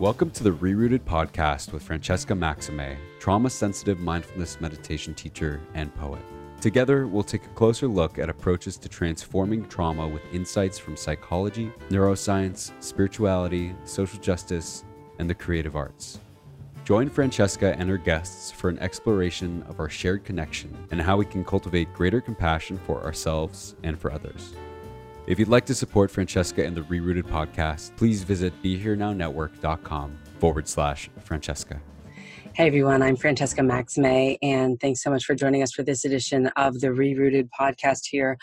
Welcome to the Rerooted podcast with Francesca Maxime, trauma sensitive mindfulness meditation teacher and poet. Together, we'll take a closer look at approaches to transforming trauma with insights from psychology, neuroscience, spirituality, social justice, and the creative arts. Join Francesca and her guests for an exploration of our shared connection and how we can cultivate greater compassion for ourselves and for others. If you'd like to support Francesca and the Rerooted podcast, please visit BeHereNowNetwork.com forward slash Francesca. Hey everyone, I'm Francesca Maxime, and thanks so much for joining us for this edition of the Rerooted podcast here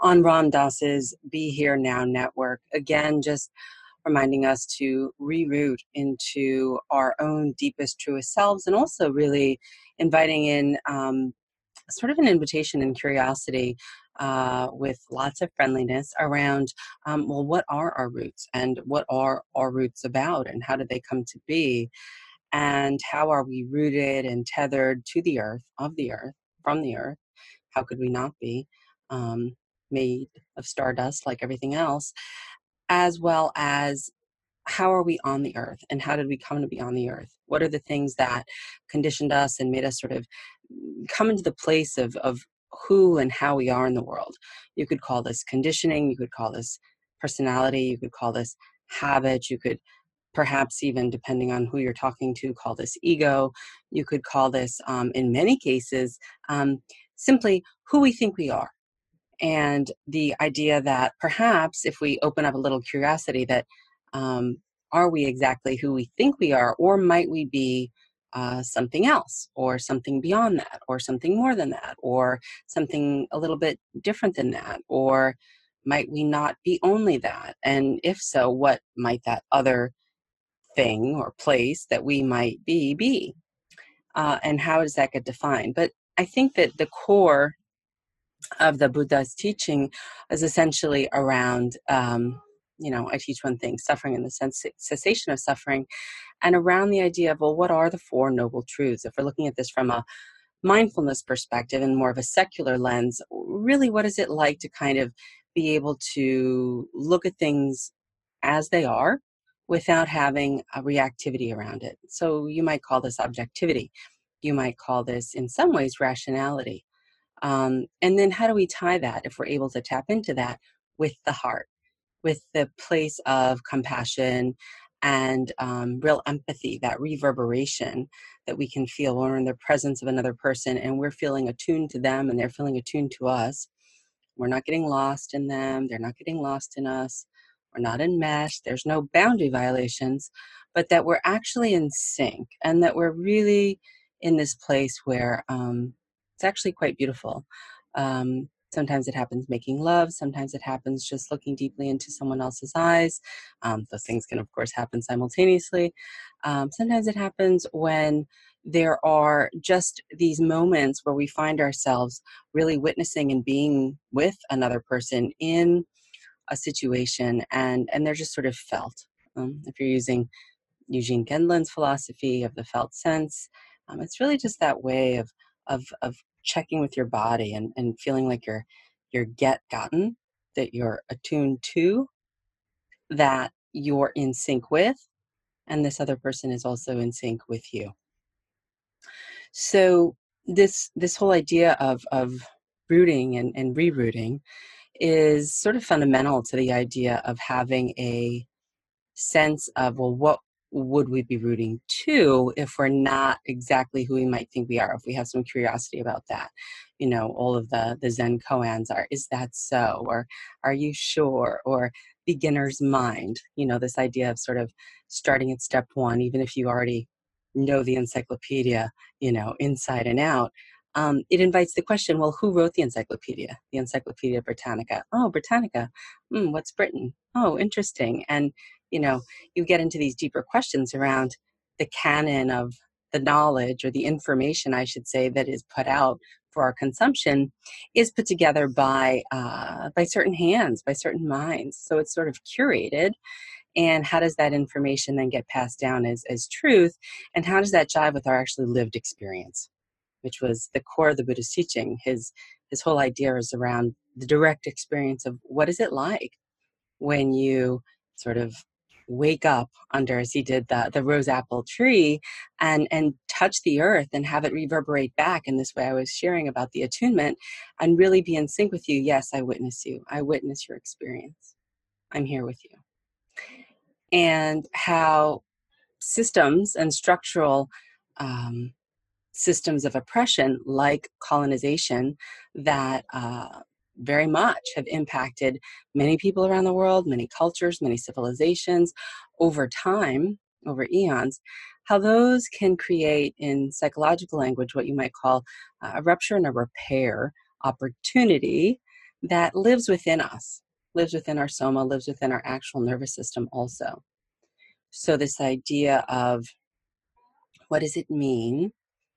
on Ram Dass's Be Here Now Network. Again, just reminding us to reroot into our own deepest, truest selves, and also really inviting in um, sort of an invitation and curiosity uh, with lots of friendliness around um, well what are our roots and what are our roots about and how did they come to be? And how are we rooted and tethered to the earth of the earth from the earth? How could we not be um, made of stardust like everything else? As well as how are we on the earth and how did we come to be on the earth? What are the things that conditioned us and made us sort of mm, come into the place of, of who and how we are in the world. You could call this conditioning, you could call this personality, you could call this habit, you could perhaps even depending on who you're talking to call this ego you could call this um, in many cases um, simply who we think we are and the idea that perhaps if we open up a little curiosity that um, are we exactly who we think we are or might we be uh, something else or something beyond that or something more than that or something a little bit different than that or might we not be only that? And if so what might that other thing or place that we might be be? Uh, and how does that get defined? But i think that the core of the buddha's teaching is essentially around um, you know, I teach one thing suffering and the cessation of suffering, and around the idea of, well, what are the Four Noble Truths? If we're looking at this from a mindfulness perspective and more of a secular lens, really, what is it like to kind of be able to look at things as they are without having a reactivity around it? So you might call this objectivity. You might call this, in some ways, rationality. Um, and then how do we tie that if we're able to tap into that with the heart? With the place of compassion and um, real empathy, that reverberation that we can feel when we're in the presence of another person and we're feeling attuned to them and they're feeling attuned to us. We're not getting lost in them, they're not getting lost in us. We're not in mesh, there's no boundary violations, but that we're actually in sync and that we're really in this place where um, it's actually quite beautiful. Um, Sometimes it happens making love. Sometimes it happens just looking deeply into someone else's eyes. Um, those things can, of course, happen simultaneously. Um, sometimes it happens when there are just these moments where we find ourselves really witnessing and being with another person in a situation and and they're just sort of felt um, if you're using eugene gendlin's philosophy of the felt sense um, it's really just that way of of of checking with your body and, and feeling like you're you're get gotten that you're attuned to that you're in sync with and this other person is also in sync with you. So this this whole idea of of rooting and, and rerooting is sort of fundamental to the idea of having a sense of well what would we be rooting to if we're not exactly who we might think we are if we have some curiosity about that? You know all of the the zen koans are is that so? or are you sure? or beginner's mind you know this idea of sort of starting at step one even if you already know the encyclopedia you know inside and out um, it invites the question well who wrote the encyclopedia? The encyclopedia britannica. Oh britannica? Mm, what's britain? Oh interesting. And you know you get into these deeper questions around the canon of the knowledge or the information i should say that is put out for our consumption is put together by uh, by certain hands by certain minds. So it's sort of curated. And how does that information then get passed down as, as truth? And how does that jive with our actually lived experience which was the core of the buddhist teaching. His his whole idea is around the direct experience of what is it like when you sort of wake up under as he did the, the rose apple tree and and touch the earth and have it reverberate back in this way i was sharing about the attunement and really be in sync with you. Yes i witness you. I witness your experience. I'm here with you. And how systems and structural um, systems of oppression like colonization that uh, very much have impacted many people around the world, many cultures, many civilizations over time, over eons, how those can create in psychological language what you might call uh, a rupture and a repair opportunity that lives within us, lives within our soma, lives within our actual nervous system also. So, this idea of what does it mean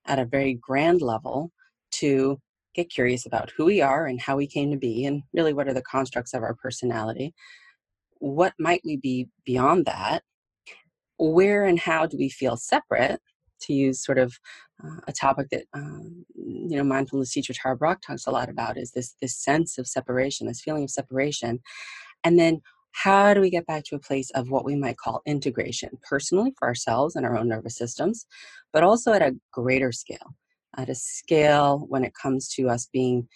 at a very grand level to get curious about who we are and how we came to be, and really what are the constructs of our personality. What might we be beyond that? Where and how do we feel separate? To use sort of uh, a topic that um, you know mindfulness teacher Tara Brach talks a lot about is this this sense of separation, this feeling of separation, and then how do we get back to a place of what we might call integration personally for ourselves and our own nervous systems, but also at a greater scale at a scale when it comes to us being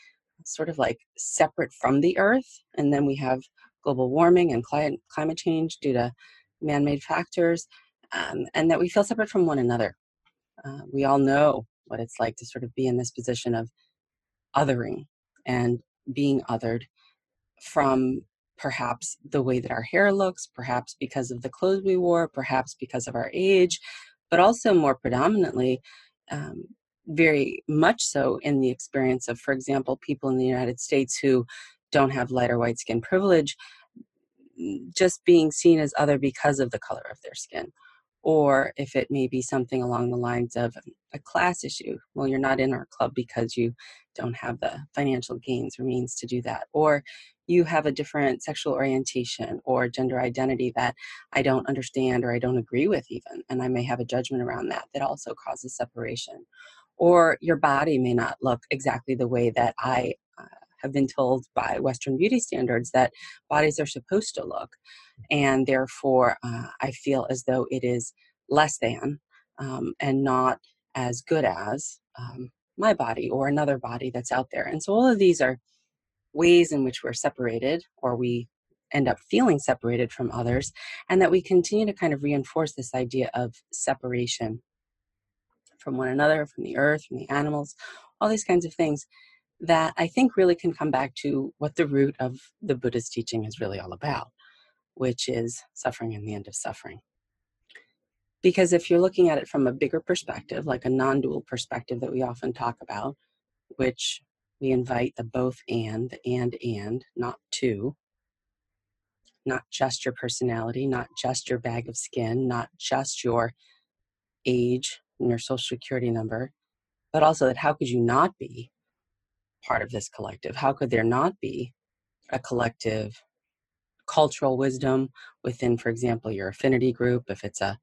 sort of like separate from the earth. And then we have global warming and climate, climate change due to man made factors, um, and that we feel separate from one another. Uh, we all know what it's like to sort of be in this position of othering and being othered from perhaps the way that our hair looks, perhaps because of the clothes we wore, perhaps because of our age, but also more predominantly um, very much so in the experience of, for example, people in the United States who don't have lighter white skin privilege, mm, just being seen as other because of the color of their skin. Or if it may be something along the lines of a class issue. Well, you're not in our club because you don't have the financial gains or means to do that. Or you have a different sexual orientation or gender identity that I don't understand or I don't agree with, even. And I may have a judgment around that that also causes separation or your body may not look exactly the way that I uh, have been told by Western beauty standards that bodies are supposed to look. And therefore, uh, I feel as though it is less than um, and not as good as um, my body or another body that's out there. And so, all of these are ways in which we're separated or we end up feeling separated from others, and that we continue to kind of reinforce this idea of separation from one another, from the earth, from the animals, all these kinds of things that I think really can come back to what the root of the Buddha's teaching is really all about, which is suffering and the end of suffering. Because if you're looking at it from a bigger perspective, like a non dual perspective that we often talk about, which we invite the both and, the and and, not two, not just your personality, not just your bag of skin, not just your age, and your social security number, but also that how could you not be part of this collective? How could there not be a collective cultural wisdom within, for example, your affinity group, if it's a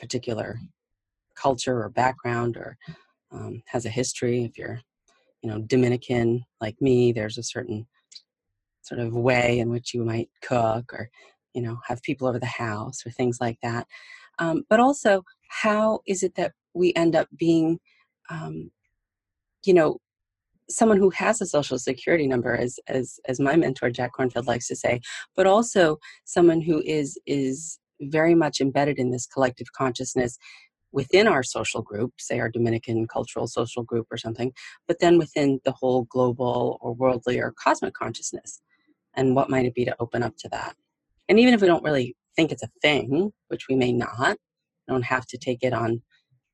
particular culture or background or um, has a history, if you're, you know, Dominican like me, there's a certain sort of way in which you might cook or, you know, have people over the house or things like that. Um, but also how is it that we end up being um, you know someone who has a social security number as as as my mentor jack kornfield likes to say but also someone who is is very much embedded in this collective consciousness within our social group say our dominican cultural social group or something but then within the whole global or worldly or cosmic consciousness and what might it be to open up to that? And even if we don't really think it's a thing which we may not don't have to take it on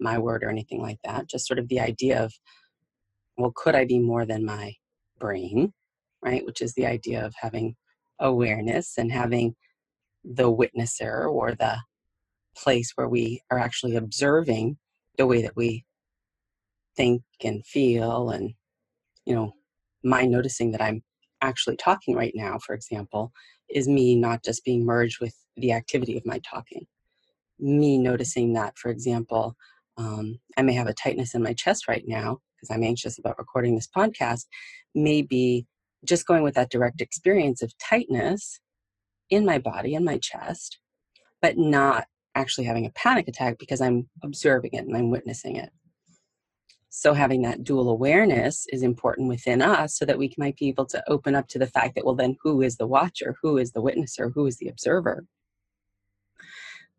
my word or anything like that. Just sort of the idea of, well, could I be more than my brain, right? Which is the idea of having awareness and having the witnesser or the place where we are actually observing the way that we think and feel and you know my noticing that i'm actually talking right now for example is me not just being merged with the activity of my talking me noticing that, for example, um, I may have a tightness in my chest right now because I'm anxious about recording this podcast, maybe just going with that direct experience of tightness in my body, in my chest, but not actually having a panic attack because I'm observing it and I'm witnessing it. So, having that dual awareness is important within us so that we might be able to open up to the fact that, well, then who is the watcher? Who is the witnesser? Who is the observer?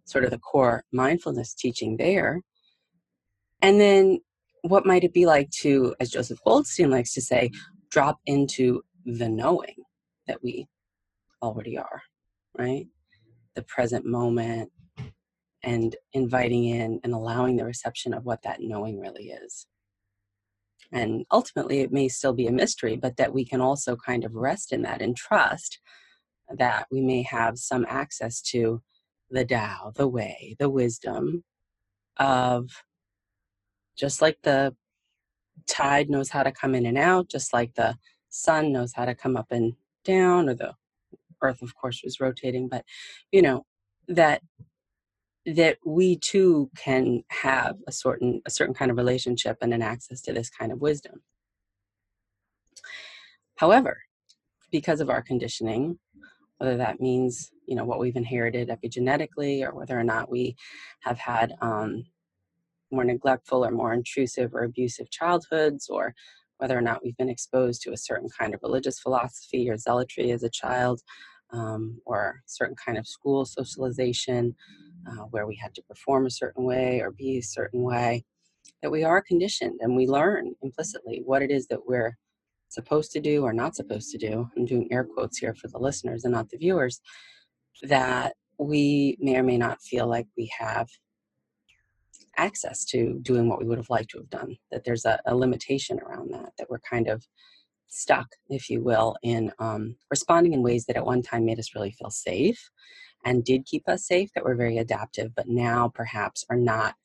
Sort of the core mindfulness teaching there. And then, what might it be like to, as Joseph Goldstein likes to say, drop into the knowing that we already are, right? The present moment and inviting in and allowing the reception of what that knowing really is. And ultimately, it may still be a mystery, but that we can also kind of rest in that and trust that we may have some access to the Tao, the way, the wisdom of just like the tide knows how to come in and out, just like the sun knows how to come up and down, or the earth, of course, was rotating, but you know, that that we too can have a certain a certain kind of relationship and an access to this kind of wisdom. However, because of our conditioning, whether that means you know what we've inherited epigenetically or whether or not we have had um, more neglectful or more intrusive or abusive childhoods or whether or not we've been exposed to a certain kind of religious philosophy or zealotry as a child um, or certain kind of school socialization uh, where we had to perform a certain way or be a certain way, that we are conditioned and we learn implicitly what it is that we're supposed to do or not supposed to do. I'm doing air quotes here for the listeners and not the viewers, that we may or may not feel like we have access to doing what we would have liked to have done, that there's a, a limitation around that, that we're kind of stuck, if you will, in um, responding in ways that at one time made us really feel safe and did keep us safe, that were very adaptive, but now perhaps are not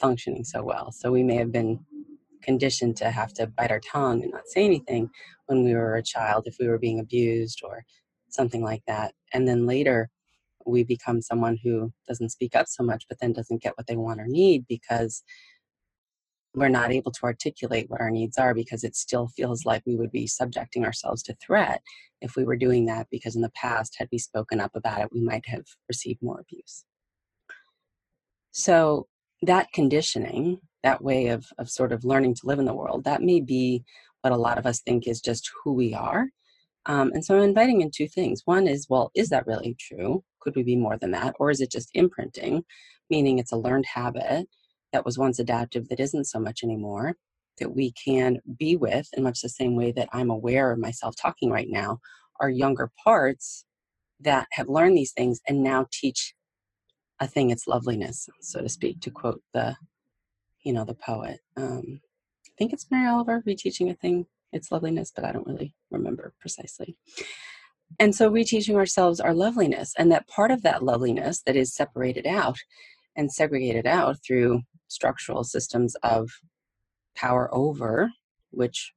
functioning so well. So we may have been conditioned to have to bite our tongue and not say anything when we were a child if we were being abused or something like that. And then later, we become someone who doesn't speak up so much, but then doesn't get what they want or need because we're not able to articulate what our needs are because it still feels like we would be subjecting ourselves to threat if we were doing that because in the past had we spoken up about it we might have received more abuse so that conditioning that way of, of sort of learning to live in the world that may be what a lot of us think is just who we are um, and so i'm inviting in two things. One is well is that really true? Could we be more than that? Or is it just imprinting meaning it's a learned habit that was once adaptive that isn't so much anymore that we can be with in much the same way that I'm aware of myself talking right now are younger parts that have learned these things and now teach a thing its loveliness, so to speak, to quote the, you know, the poet. Um, I think it's Mary Oliver reteaching a thing its loveliness, but I don't really remember precisely. And so reteaching ourselves our loveliness, and that part of that loveliness that is separated out and segregated out through structural systems of power over, which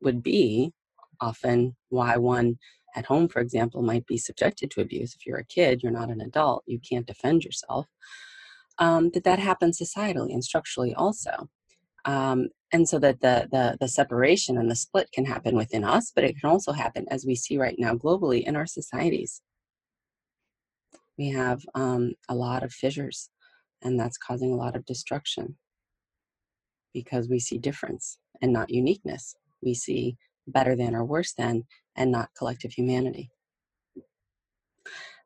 would be often why one at home, for example, might be subjected to abuse. If you're a kid, you're not an adult, you can't defend yourself. Um, that that happens societally and structurally also. Um, and so that the, the the separation and the split can happen within us, but it can also happen as we see right now globally in our societies. We have um, a lot of fissures and that's causing a lot of destruction because we see difference and not uniqueness. We see better than or worse than and not collective humanity.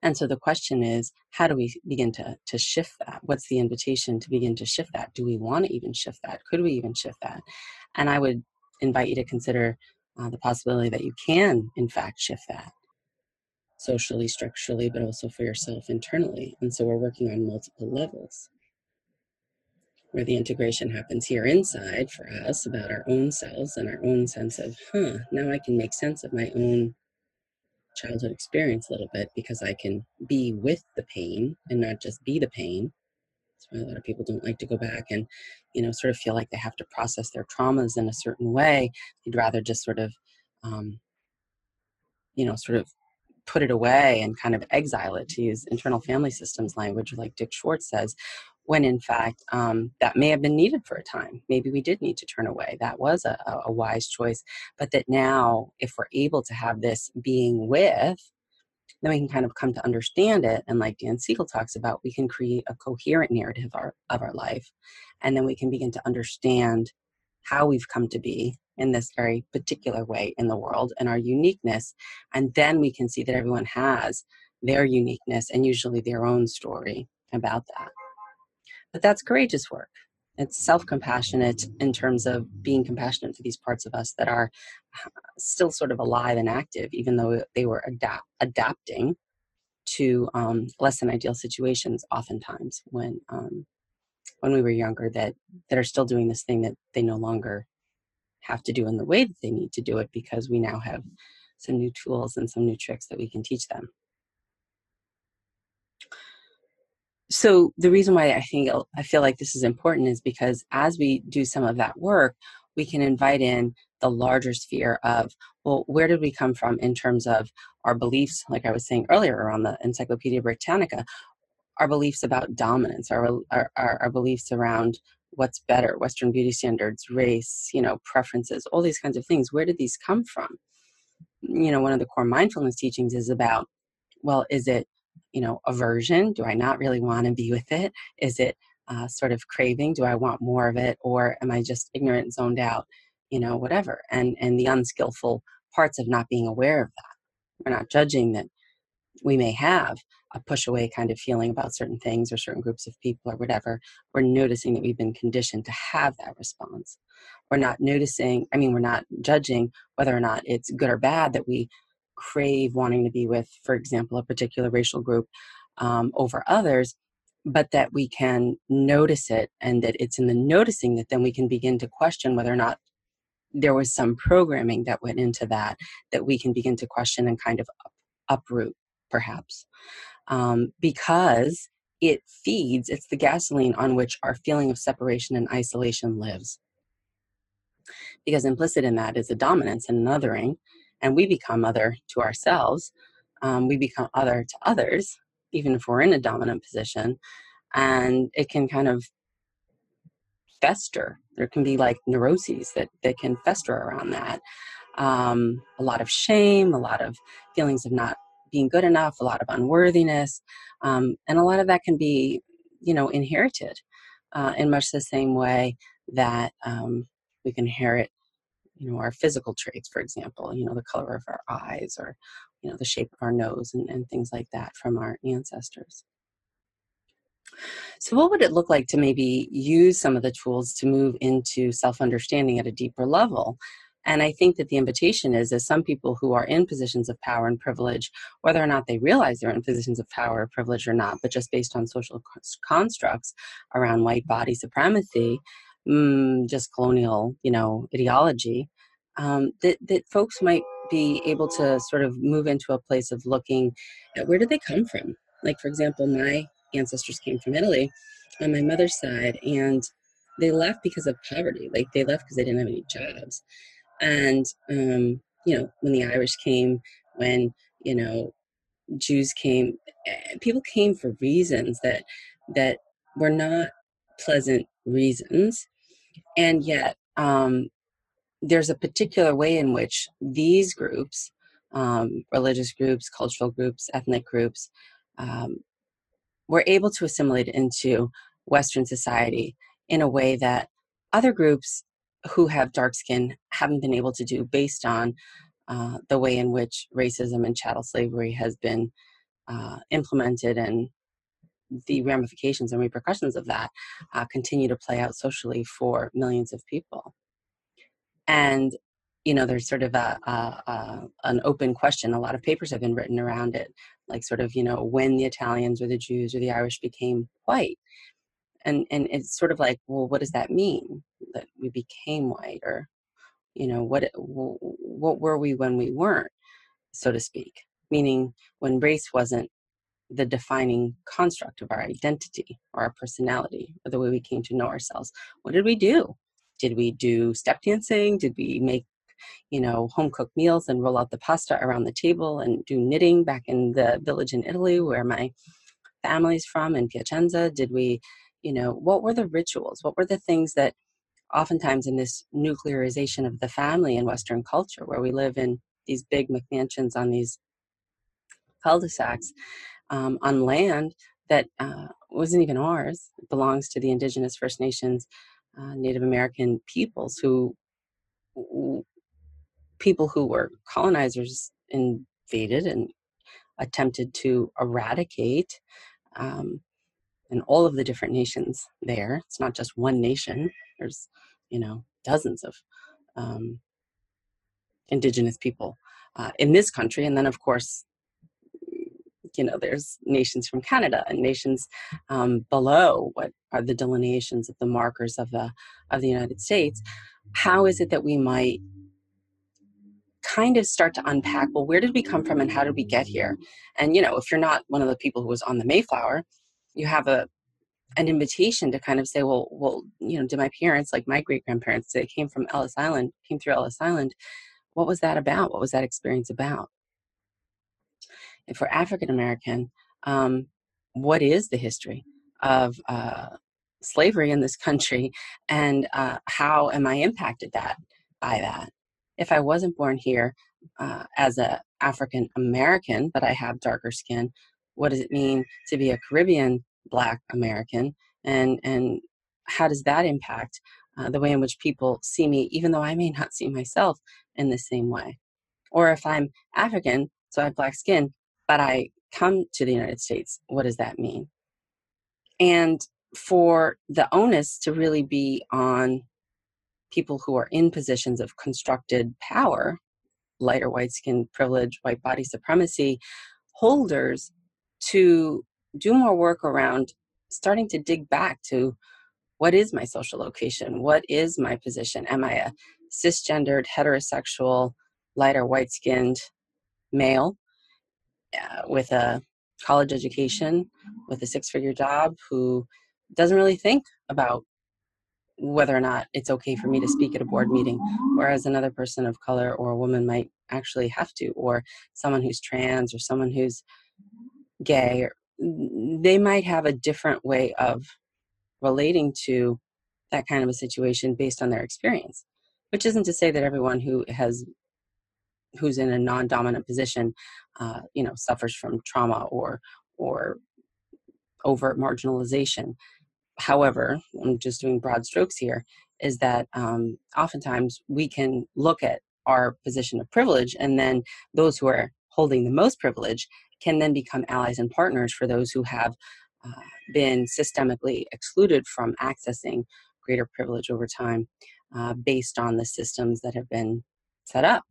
And so the question is, how do we begin to, to shift that? What's the invitation to begin to shift that? Do we want to even shift that? Could we even shift that? And I would invite you to consider uh, the possibility that you can, in fact, shift that socially, structurally, but also for yourself internally. And so we're working on multiple levels where the integration happens here inside for us about our own selves and our own sense of, huh, now I can make sense of my own childhood experience a little bit because I can be with the pain and not just be the pain. That's why a lot of people don't like to go back and, you know, sort of feel like they have to process their traumas in a certain way. They'd rather just sort of, um, you know, sort of put it away and kind of exile it to use internal family systems language like dick schwartz says when in fact um, that may have been needed for a time maybe we did need to turn away that was a, a wise choice but that now if we're able to have this being with then we can kind of come to understand it. And like Dan Siegel talks about, we can create a coherent narrative our, of our life. And then we can begin to understand how we've come to be in this very particular way in the world and our uniqueness. And then we can see that everyone has their uniqueness and usually their own story about that. But that's courageous work. It's self compassionate in terms of being compassionate for these parts of us that are still sort of alive and active, even though they were adapt- adapting to um, less than ideal situations, oftentimes when um, when we were younger, that that are still doing this thing that they no longer have to do in the way that they need to do it because we now have some new tools and some new tricks that we can teach them. So the reason why I think uh, I feel like this is important is because as we do some of that work, we can invite in the larger sphere of well, where did we come from in terms of our beliefs? Like I was saying earlier around the Encyclopedia Britannica, our beliefs about dominance, our our, our, our beliefs around what's better, Western beauty standards, race, you know, preferences, all these kinds of things. Where did these come from? You know, one of the core mindfulness teachings is about well, is it you know aversion do i not really want to be with it? Is it uh, sort of craving? Do i want more of it or am i just ignorant zoned out? You know whatever and and the unskillful parts of not being aware of that. We're not judging that we may have a push away kind of feeling about certain things or certain groups of people or whatever. We're noticing that we've been conditioned to have that response. We're not noticing i mean we're not judging whether or not it's good or bad that we crave wanting to be with, for example, a particular racial group um, over others, but that we can notice it and that it's in the noticing that then we can begin to question whether or not there was some programming that went into that that we can begin to question and kind of uproot perhaps. Um, because it feeds it's the gasoline on which our feeling of separation and isolation lives. Because implicit in that is a dominance and an othering and we become other to ourselves, um, we become other to others, even if we're in a dominant position. And it can kind of fester. There can be like neuroses that, that can fester around that. Um, a lot of shame, a lot of feelings of not being good enough, a lot of unworthiness. Um, and a lot of that can be, you know, inherited uh, in much the same way that um, we can inherit you know our physical traits for example you know the color of our eyes or you know the shape of our nose and, and things like that from our ancestors. So what would it look like to maybe use some of the tools to move into self-understanding at a deeper level? And I think that the invitation is as some people who are in positions of power and privilege, whether or not they realize they're in positions of power or privilege or not, but just based on social constructs around white body supremacy, mm, just colonial, you know, ideology, um, that, that folks might be able to sort of move into a place of looking at where did they come from? Like, for example, my ancestors came from Italy on my mother's side, and they left because of poverty. Like, they left because they didn't have any jobs. And, um, you know, when the Irish came, when, you know, Jews came, eh, people came for reasons that, that were not pleasant reasons and yet, um, there's a particular way in which these groups, um, religious groups, cultural groups, ethnic groups, um, were able to assimilate into Western society in a way that other groups who have dark skin haven't been able to do based on uh, the way in which racism and chattel slavery has been uh, implemented and the ramifications and repercussions of that uh, continue to play out socially for millions of people. And you know, there's sort of a, a, a, an open question. A lot of papers have been written around it, like sort of you know when the Italians or the Jews or the Irish became white, and and it's sort of like, well, what does that mean that we became white, or you know, what what were we when we weren't, so to speak? Meaning when race wasn't the defining construct of our identity or our personality or the way we came to know ourselves. What did we do? Did we do step dancing? Did we make, you know, home cooked meals and roll out the pasta around the table and do knitting back in the village in Italy where my family's from in Piacenza? Did we, you know, what were the rituals? What were the things that oftentimes in this nuclearization of the family in Western culture where we live in these big McMansions on these cul-de-sacs um, on land that uh, wasn't even ours. It belongs to the indigenous First Nations, uh, Native American peoples who, who, people who were colonizers invaded and attempted to eradicate. Um, and all of the different nations there. It's not just one nation. There's, you know, dozens of um, indigenous people uh, in this country, and then of course you know there's nations from canada and nations um, below what are the delineations of the markers of the of the united states. How is it that we might kind of start to unpack well where did we come from and how did we get here? And you know if you're not one of the people who was on the mayflower you have a an invitation to kind of say well well you know did my parents like my great grandparents they came from ellis island came through ellis island. What was that about? What was that experience about we're African American, um, what is the history of uh, slavery in this country, and uh, how am I impacted that by that? If I wasn't born here uh, as a African American, but I have darker skin, what does it mean to be a Caribbean Black American, and and how does that impact uh, the way in which people see me, even though I may not see myself in the same way? Or if I'm African, so I have black skin, but I come to the United States. What does that mean? And for the onus to really be on people who are in positions of constructed power, lighter white skin privilege, white body supremacy holders, to do more work around starting to dig back to what is my social location? What is my position? Am I a cisgendered, heterosexual, lighter white skinned male? Uh, with a college education, with a six figure job, who doesn't really think about whether or not it's okay for me to speak at a board meeting, whereas another person of color or a woman might actually have to, or someone who's trans or someone who's gay, or, they might have a different way of relating to that kind of a situation based on their experience. Which isn't to say that everyone who has who's in a non-dominant position, uh, you know, suffers from trauma or or overt marginalization. However, I'm just doing broad strokes here. Is that um, oftentimes we can look at our position of privilege, and then those who are holding the most privilege can then become allies and partners for those who have uh, been systemically excluded from accessing greater privilege over time uh, based on the systems that have been set up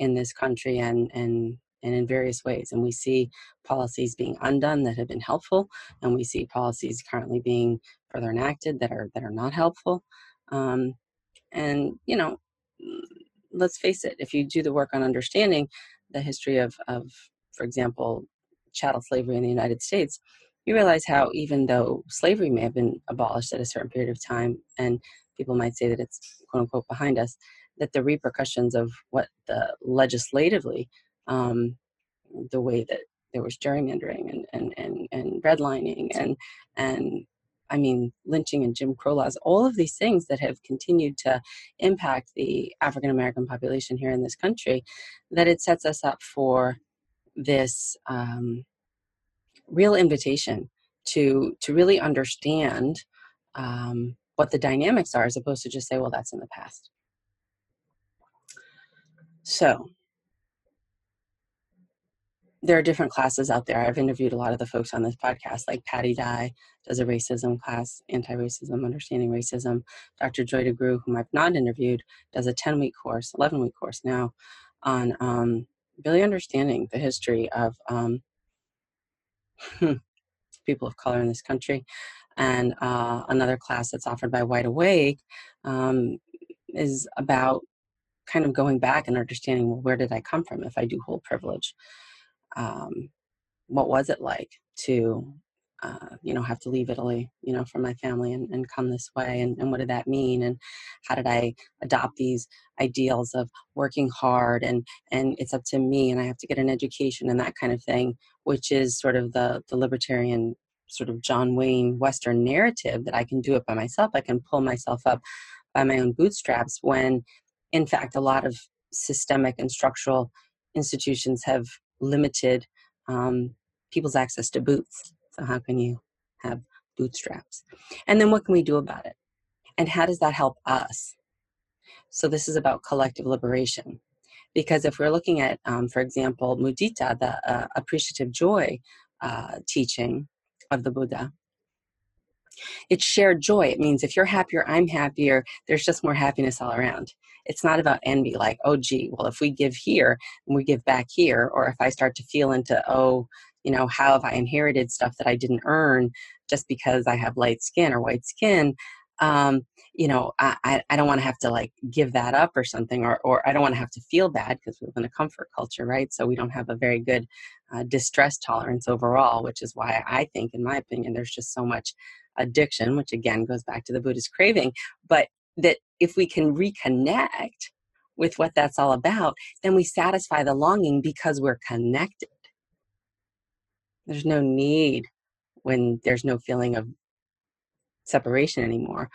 in this country and and and in various ways. And we see policies being undone that have been helpful, and we see policies currently being further enacted that are that are not helpful. Um, and you know, let's face it: if you do the work on understanding the history of, of, for example, chattel slavery in the United States, you realize how even though slavery may have been abolished at a certain period of time, and people might say that it's quote unquote behind us, that the repercussions of what the legislatively um, the way that there was gerrymandering and and and, and redlining and and I mean lynching and Jim Crow laws, all of these things that have continued to impact the African American population here in this country, that it sets us up for this um, real invitation to to really understand um, what the dynamics are, as opposed to just say, well, that's in the past. So there are different classes out there. I've interviewed a lot of the folks on this podcast, like Patty Dye does a racism class, anti-racism, understanding racism. Dr. Joy DeGruy, whom I've not interviewed, does a 10-week course, 11-week course now, on um, really understanding the history of um, people of color in this country. And uh, another class that's offered by White Awake um, is about kind of going back and understanding well where did i come from if i do hold privilege? Um, what was it like to uh, you know have to leave italy you know from my family and, and come this way? And, and what did that mean? And how did i adopt these ideals of working hard and and it's up to me and i have to get an education and that kind of thing which is sort of the the libertarian sort of john wayne western narrative that i can do it by myself. I can pull myself up by my own bootstraps when in fact, a lot of systemic and structural institutions have limited um, people's access to boots. So, how can you have bootstraps? And then, what can we do about it? And how does that help us? So, this is about collective liberation. Because if we're looking at, um, for example, mudita, the uh, appreciative joy uh, teaching of the Buddha, it's shared joy. It means if you're happier, I'm happier. There's just more happiness all around. It's not about envy, like, oh, gee, well, if we give here and we give back here, or if I start to feel into, oh, you know, how have I inherited stuff that I didn't earn just because I have light skin or white skin? Um, you know, I, I don't want to have to like give that up or something, or, or I don't want to have to feel bad because we live in a comfort culture, right? So we don't have a very good uh, distress tolerance overall, which is why I think, in my opinion, there's just so much addiction, which again goes back to the Buddhist craving, but that if we can reconnect with what that's all about, then we satisfy the longing because we're connected. There's no need when there's no feeling of separation anymore.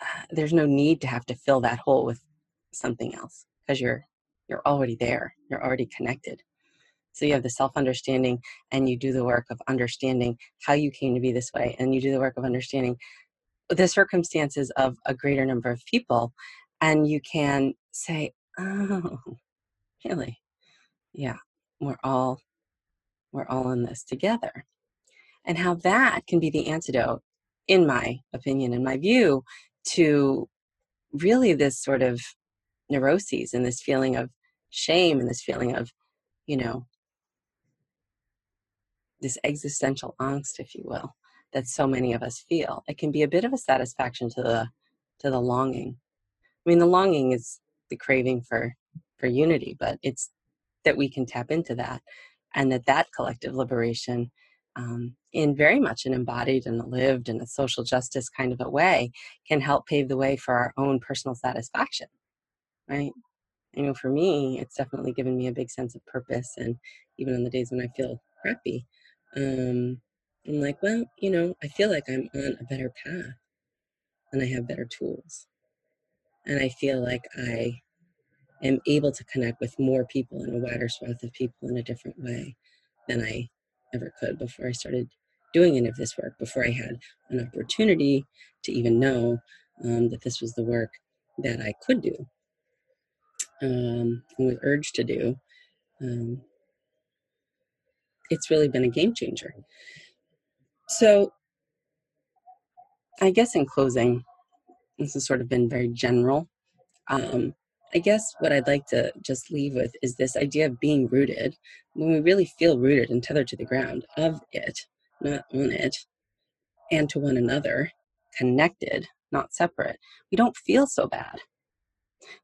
Uh, there's no need to have to fill that hole with something else because you're you're already there. You're already connected. So you have the self understanding and you do the work of understanding how you came to be this way. And you do the work of understanding the circumstances of a greater number of people. And you can say, oh, really? Yeah, we're all we're all in this together. And how that can be the antidote, in my opinion, in my view, to really this sort of neuroses and this feeling of shame and this feeling of, you know, this existential angst, if you will, that so many of us feel. It can be a bit of a satisfaction to the to the longing. I mean, the longing is the craving for for unity, but it's that we can tap into that, and that that collective liberation, um, in very much an embodied and a lived and a social justice kind of a way, can help pave the way for our own personal satisfaction. Right? You know, for me, it's definitely given me a big sense of purpose, and even on the days when I feel crappy, um, I'm like, well, you know, I feel like I'm on a better path and I have better tools. And I feel like I am able to connect with more people and a wider swath of people in a different way than I ever could before I started doing any of this work, before I had an opportunity to even know um, that this was the work that I could do um, and was urged to do. Um, it's really been a game changer. So, I guess in closing, this has sort of been very general. Um, I guess what I'd like to just leave with is this idea of being rooted. When we really feel rooted and tethered to the ground of it, not on it, and to one another, connected, not separate, we don't feel so bad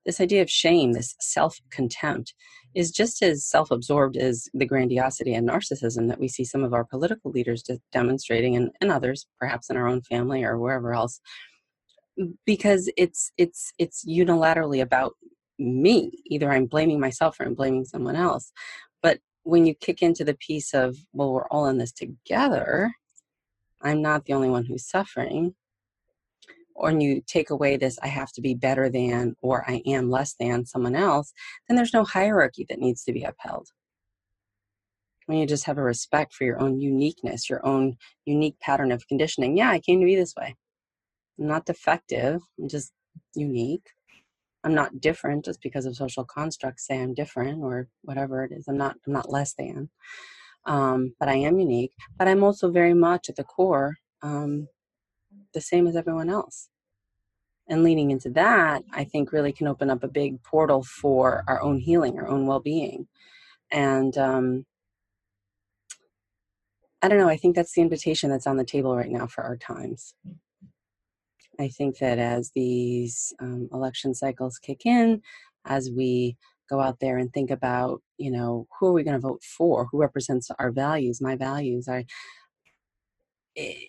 this idea of shame, this self contempt, is just as self absorbed as the grandiosity and narcissism that we see some of our political leaders demonstrating and, and others, perhaps in our own family or wherever else. Because it's it's it's unilaterally about me. Either I'm blaming myself or I'm blaming someone else. But when you kick into the piece of, well, we're all in this together, I'm not the only one who's suffering or you take away this i have to be better than or i am less than someone else then there's no hierarchy that needs to be upheld. When you just have a respect for your own uniqueness your own unique pattern of conditioning yeah i came to be this way. I'm not defective i'm just unique. I'm not different just because of social constructs say i'm different or whatever it is i'm not i'm not less than um, but i am unique but i'm also very much at the core um, the same as everyone else. And leaning into that, I think really can open up a big portal for our own healing, our own well being. And um, I don't know, I think that's the invitation that's on the table right now for our times. I think that as these um, election cycles kick in, as we go out there and think about, you know, who are we going to vote for? Who represents our values, my values? I, it,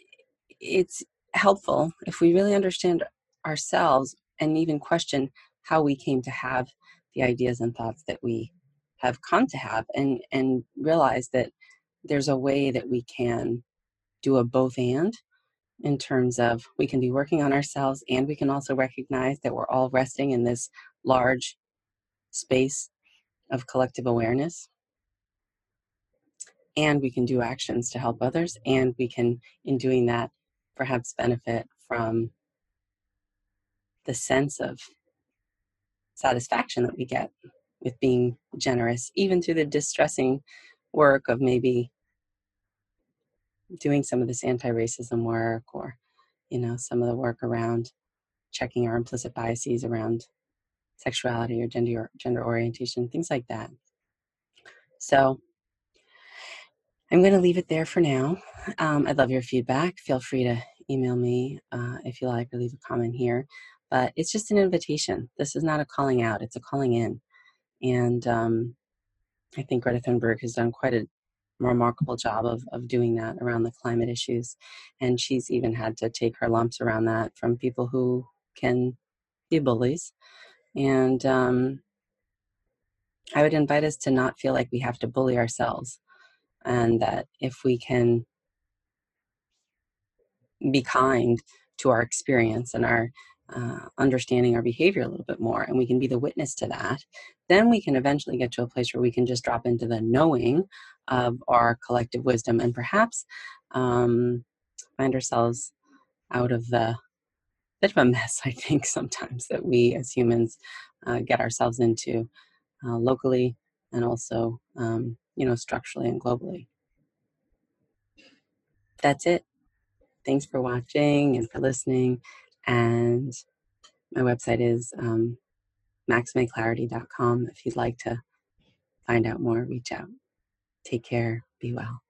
it's helpful if we really understand ourselves and even question how we came to have the ideas and thoughts that we have come to have and and realize that there's a way that we can do a both and in terms of we can be working on ourselves and we can also recognize that we're all resting in this large space of collective awareness. And we can do actions to help others and we can in doing that perhaps benefit from the sense of satisfaction that we get with being generous even through the distressing work of maybe doing some of this anti-racism work or you know some of the work around checking our implicit biases around sexuality or gender gender orientation things like that. So i'm going to leave it there for now um, i'd love your feedback feel free to email me uh, if you like or leave a comment here but it's just an invitation this is not a calling out it's a calling in and um, i think greta thunberg has done quite a remarkable job of, of doing that around the climate issues. And she's even had to take her lumps around that from people who can be bullies. And um, I would invite us to not feel like we have to bully ourselves. And that if we can be kind to our experience and our uh, understanding our behavior a little bit more and we can be the witness to that, then we can eventually get to a place where we can just drop into the knowing of our collective wisdom and perhaps um, find ourselves out of the bit of a mess, I think, sometimes that we as humans uh, get ourselves into uh, locally and also, um, you know, structurally and globally. That's it. Thanks for watching and for listening. And my website is um. If you'd like to find out more, reach out. Take care. Be well.